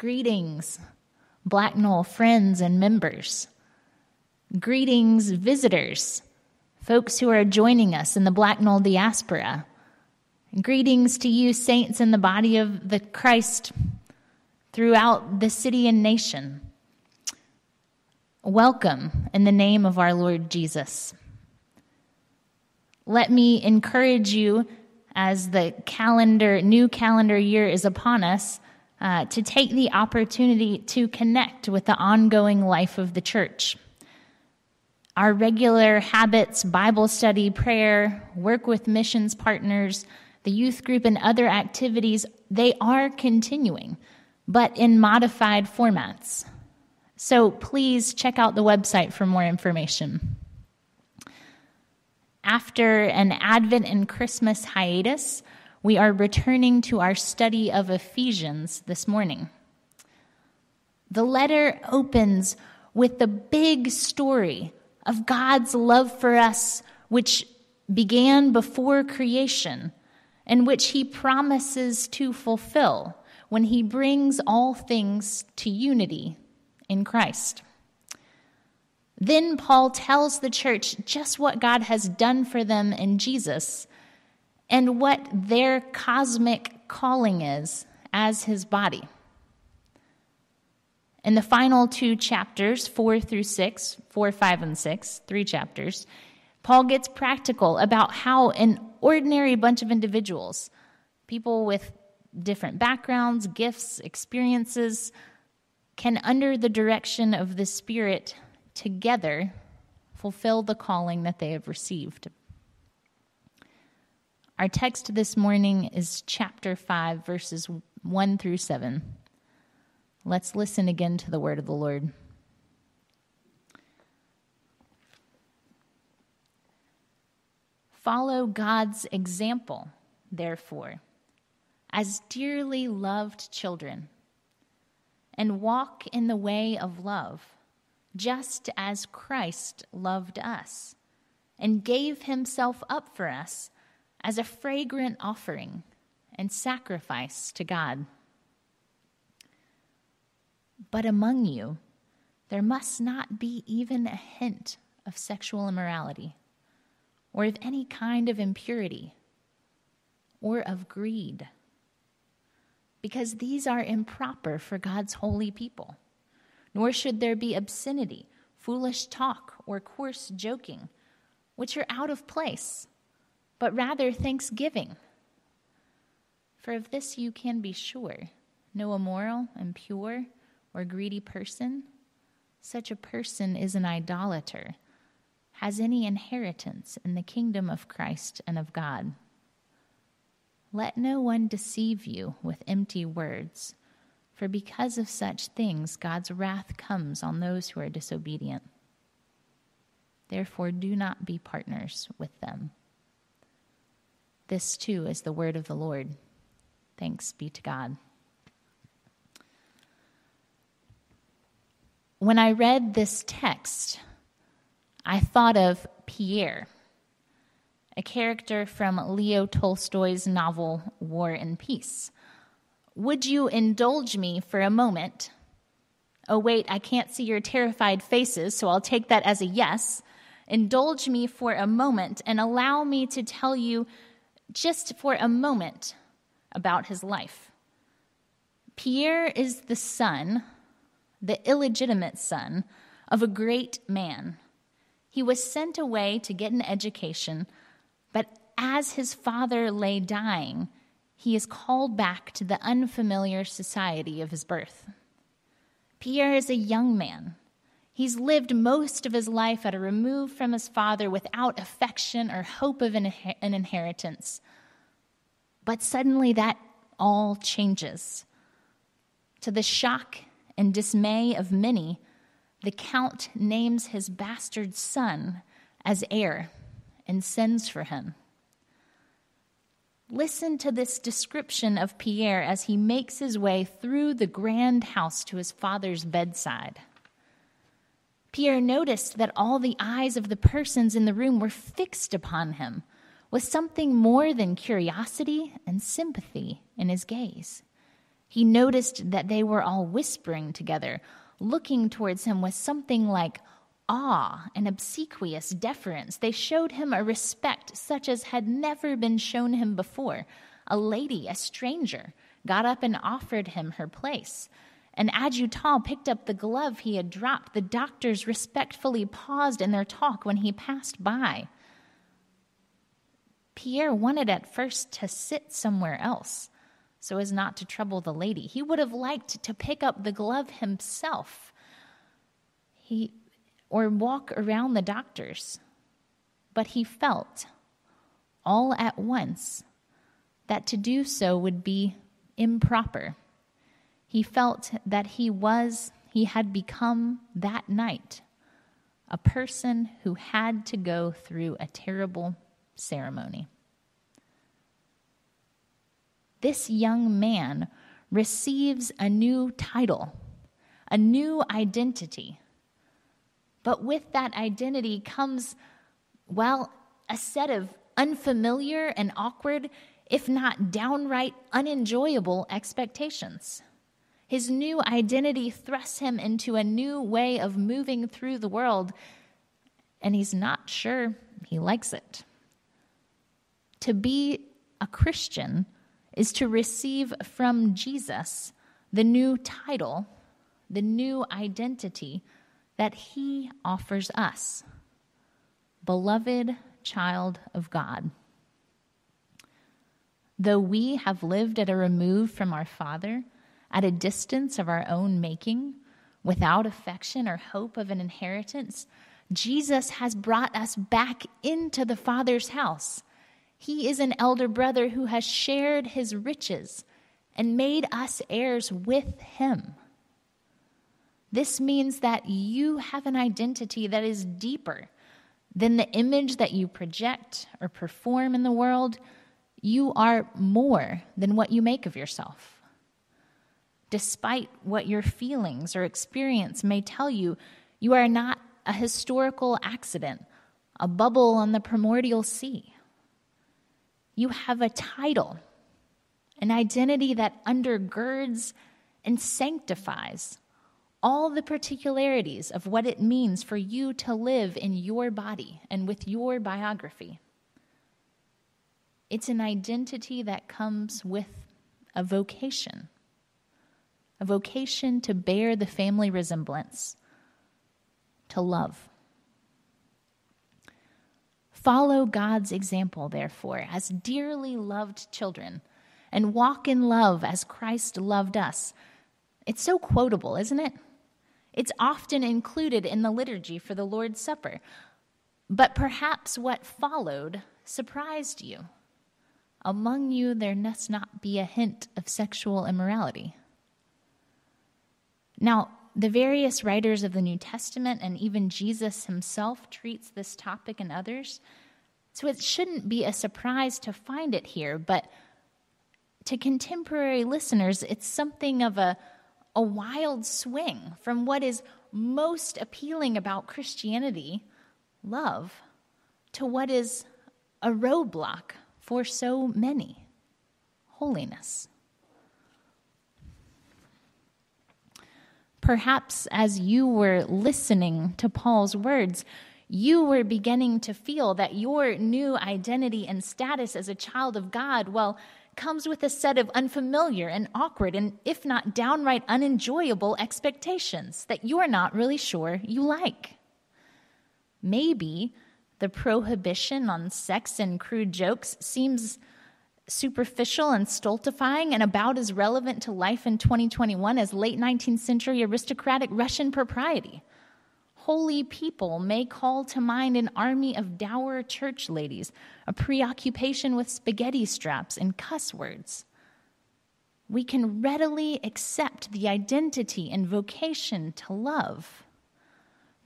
Greetings, Blacknall friends and members. Greetings, visitors, folks who are joining us in the Blacknall diaspora. Greetings to you, saints in the body of the Christ throughout the city and nation. Welcome in the name of our Lord Jesus. Let me encourage you as the calendar, new calendar year is upon us, uh, to take the opportunity to connect with the ongoing life of the church. Our regular habits, Bible study, prayer, work with missions partners, the youth group, and other activities, they are continuing, but in modified formats. So please check out the website for more information. After an Advent and Christmas hiatus, we are returning to our study of Ephesians this morning. The letter opens with the big story of God's love for us, which began before creation and which he promises to fulfill when he brings all things to unity in Christ. Then Paul tells the church just what God has done for them in Jesus and what their cosmic calling is as his body. In the final two chapters, four through six, four, five, and six, three chapters, Paul gets practical about how an ordinary bunch of individuals, people with different backgrounds, gifts, experiences, can, under the direction of the Spirit, together fulfill the calling that they have received. Our text this morning is chapter 5, verses 1 through 7. Let's listen again to the word of the Lord. Follow God's example, therefore, as dearly loved children, and walk in the way of love just as Christ loved us and gave himself up for us as a fragrant offering and sacrifice to God. But among you, there must not be even a hint of sexual immorality, or of any kind of impurity, or of greed, because these are improper for God's holy people nor should there be obscenity, foolish talk, or coarse joking, which are out of place, but rather thanksgiving. For of this you can be sure no immoral, impure, or greedy person, such a person is an idolater, has any inheritance in the kingdom of Christ and of God. Let no one deceive you with empty words. For because of such things, God's wrath comes on those who are disobedient. Therefore, do not be partners with them. This too is the word of the Lord. Thanks be to God. When I read this text, I thought of Pierre, a character from Leo Tolstoy's novel War and Peace would you indulge me for a moment? Oh, wait, I can't see your terrified faces, so I'll take that as a yes. Indulge me for a moment and allow me to tell you just for a moment about his life. Pierre is the son, the illegitimate son, of a great man. He was sent away to get an education, but as his father lay dying, he is called back to the unfamiliar society of his birth. Pierre is a young man. He's lived most of his life at a remove from his father without affection or hope of an, inheritance. But suddenly that all changes. To the shock and dismay of many, the Count names his bastard son as heir and sends for him. Listen to this description of Pierre as he makes his way through the grand house to his father's bedside. Pierre noticed that all the eyes of the persons in the room were fixed upon him, with something more than curiosity and sympathy in his gaze. He noticed that they were all whispering together, looking towards him with something like awe and obsequious deference. They showed him a respect such as had never been shown him before. A lady, a stranger, got up and offered him her place. An adjutant picked up the glove he had dropped. The doctors respectfully paused in their talk when he passed by. Pierre wanted at first to sit somewhere else so as not to trouble the lady. He would have liked to pick up the glove himself. He or walk around the doctors. But he felt all at once that to do so would be improper. He felt that he was, he had become that night a person who had to go through a terrible ceremony this young man receives a new title, a new identity. But with that identity comes, well, a set of unfamiliar and awkward, if not downright unenjoyable expectations. His new identity thrusts him into a new way of moving through the world, and he's not sure he likes it. To be a Christian is to receive from Jesus the new title, the new identity that he offers us beloved child of God. Though we have lived at a remove from our Father, at a distance of our own making, without affection or hope of an inheritance, Jesus has brought us back into the Father's house he is an elder brother who has shared his riches and made us heirs with him. This means that you have an identity that is deeper than the image that you project or perform in the world. You are more than what you make of yourself. Despite what your feelings or experience may tell you, you are not a historical accident, a bubble on the primordial sea. You have a title, an identity that undergirds and sanctifies all the particularities of what it means for you to live in your body and with your biography. It's an identity that comes with a vocation, a vocation to bear the family resemblance, to love. Follow God's example, therefore, as dearly loved children, and walk in love as Christ loved us. It's so quotable, isn't it? It's often included in the liturgy for the Lord's Supper. But perhaps what followed surprised you. Among you, there must not be a hint of sexual immorality. Now, the various writers of the New Testament and even Jesus himself treats this topic and others. So it shouldn't be a surprise to find it here, but to contemporary listeners, it's something of a, a wild swing from what is most appealing about Christianity, love, to what is a roadblock for so many, holiness. Perhaps as you were listening to Paul's words, you were beginning to feel that your new identity and status as a child of God, well, comes with a set of unfamiliar and awkward and, if not downright unenjoyable, expectations that you're not really sure you like. Maybe the prohibition on sex and crude jokes seems superficial and stultifying and about as relevant to life in 2021 as late 19th century aristocratic Russian propriety. Holy people may call to mind an army of dour church ladies, a preoccupation with spaghetti straps and cuss words. We can readily accept the identity and vocation to love.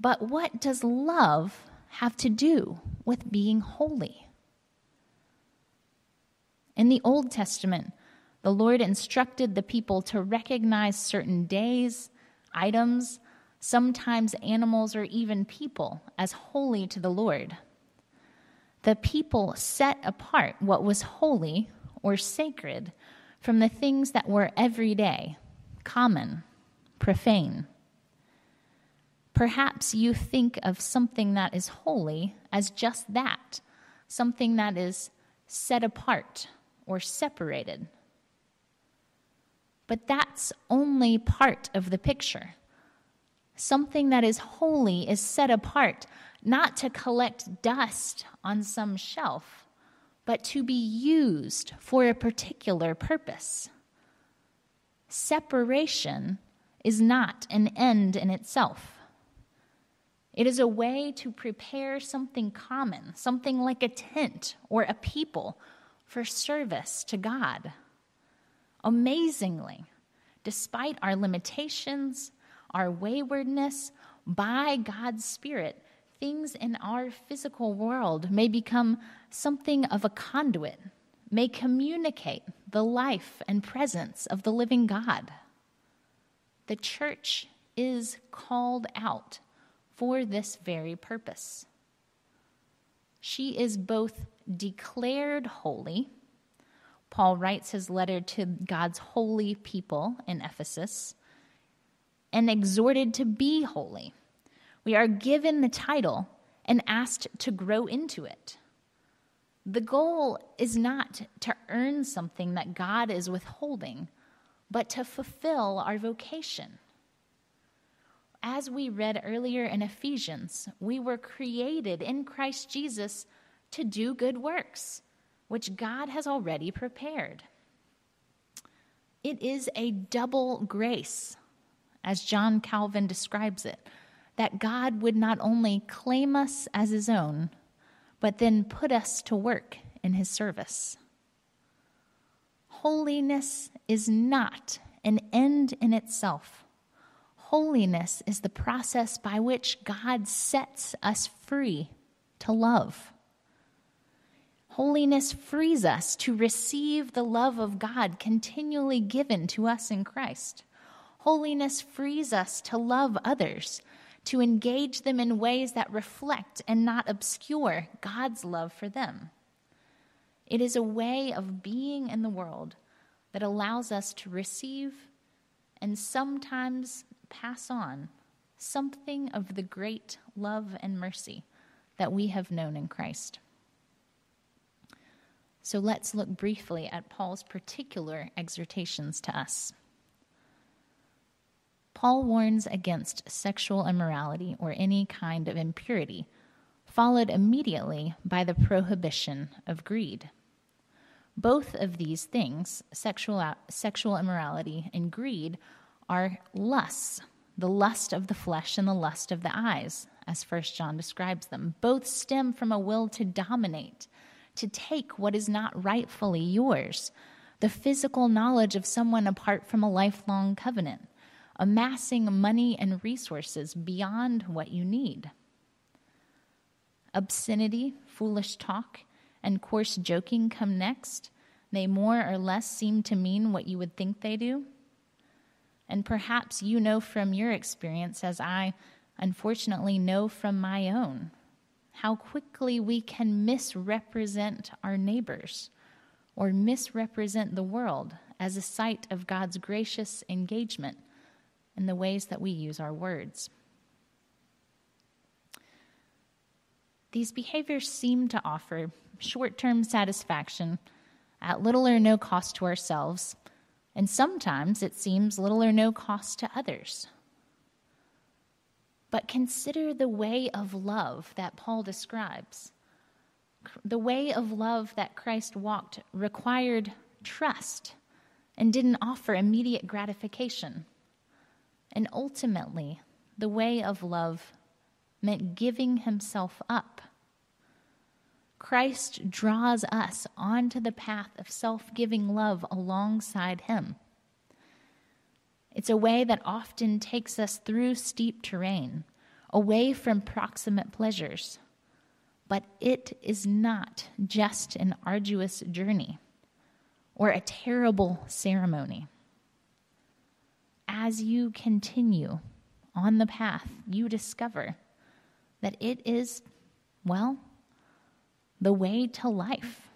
But what does love have to do with being holy? In the Old Testament, the Lord instructed the people to recognize certain days, items, sometimes animals, or even people as holy to the Lord. The people set apart what was holy or sacred from the things that were everyday, common, profane. Perhaps you think of something that is holy as just that, something that is set apart or separated. But that's only part of the picture. Something that is holy is set apart not to collect dust on some shelf, but to be used for a particular purpose. Separation is not an end in itself. It is a way to prepare something common, something like a tent or a people, for service to God. Amazingly, despite our limitations, our waywardness, by God's Spirit, things in our physical world may become something of a conduit, may communicate the life and presence of the living God. The church is called out for this very purpose. She is both declared holy. Paul writes his letter to God's holy people in Ephesus and exhorted to be holy. We are given the title and asked to grow into it. The goal is not to earn something that God is withholding, but to fulfill our vocation. As we read earlier in Ephesians, we were created in Christ Jesus to do good works, which God has already prepared. It is a double grace as John Calvin describes it, that God would not only claim us as his own, but then put us to work in his service. Holiness is not an end in itself. Holiness is the process by which God sets us free to love. Holiness frees us to receive the love of God continually given to us in Christ. Holiness frees us to love others, to engage them in ways that reflect and not obscure God's love for them. It is a way of being in the world that allows us to receive and sometimes pass on something of the great love and mercy that we have known in Christ. So let's look briefly at Paul's particular exhortations to us. Paul warns against sexual immorality or any kind of impurity, followed immediately by the prohibition of greed. Both of these things, sexual, sexual immorality and greed, are lusts, the lust of the flesh and the lust of the eyes, as First John describes them. Both stem from a will to dominate, to take what is not rightfully yours, the physical knowledge of someone apart from a lifelong covenant amassing money and resources beyond what you need. Obscenity, foolish talk, and coarse joking come next. They more or less seem to mean what you would think they do. And perhaps you know from your experience, as I unfortunately know from my own, how quickly we can misrepresent our neighbors or misrepresent the world as a site of God's gracious engagement in the ways that we use our words. These behaviors seem to offer short term satisfaction at little or no cost to ourselves, and sometimes it seems little or no cost to others. But consider the way of love that Paul describes. The way of love that Christ walked required trust and didn't offer immediate gratification. And ultimately, the way of love meant giving himself up. Christ draws us onto the path of self giving love alongside him. It's a way that often takes us through steep terrain, away from proximate pleasures. But it is not just an arduous journey or a terrible ceremony as you continue on the path, you discover that it is, well, the way to life.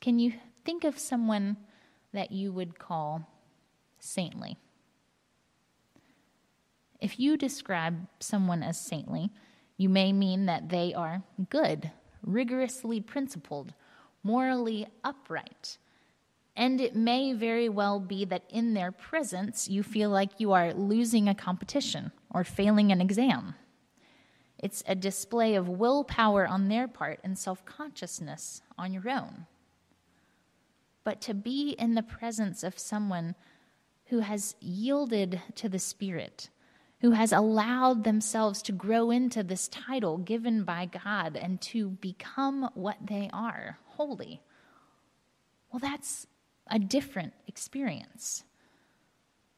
Can you think of someone that you would call saintly? If you describe someone as saintly, you may mean that they are good, rigorously principled, morally upright, and it may very well be that in their presence you feel like you are losing a competition or failing an exam. It's a display of willpower on their part and self consciousness on your own. But to be in the presence of someone who has yielded to the Spirit, who has allowed themselves to grow into this title given by God and to become what they are, holy, well, that's a different experience.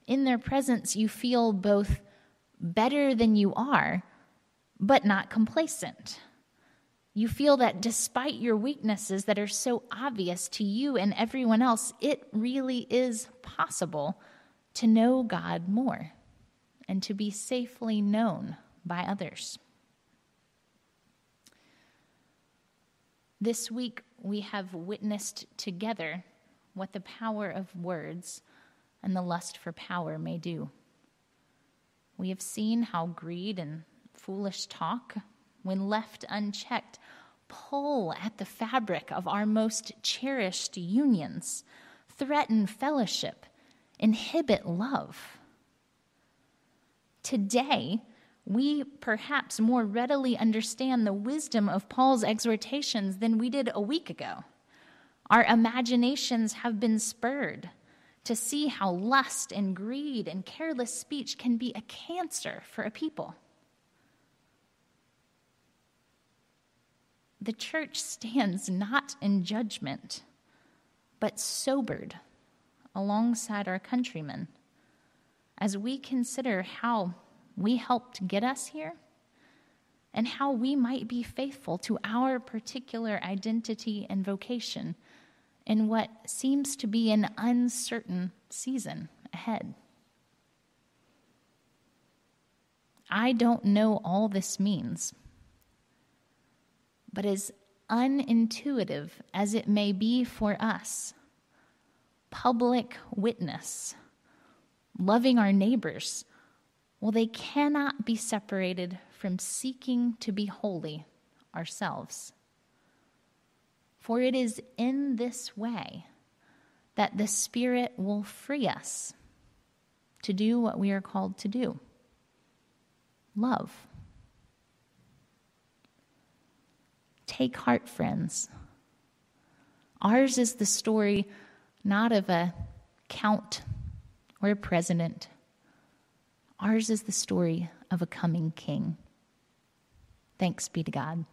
In their presence, you feel both better than you are but not complacent. You feel that despite your weaknesses that are so obvious to you and everyone else, it really is possible to know God more and to be safely known by others. This week, we have witnessed together what the power of words and the lust for power may do. We have seen how greed and foolish talk, when left unchecked, pull at the fabric of our most cherished unions, threaten fellowship, inhibit love. Today, we perhaps more readily understand the wisdom of Paul's exhortations than we did a week ago. Our imaginations have been spurred to see how lust and greed and careless speech can be a cancer for a people. the church stands not in judgment, but sobered alongside our countrymen as we consider how we helped get us here and how we might be faithful to our particular identity and vocation in what seems to be an uncertain season ahead. I don't know all this means but as unintuitive as it may be for us, public witness, loving our neighbors, well, they cannot be separated from seeking to be holy ourselves. For it is in this way that the Spirit will free us to do what we are called to do love. Take heart, friends. Ours is the story not of a count or a president. Ours is the story of a coming king. Thanks be to God.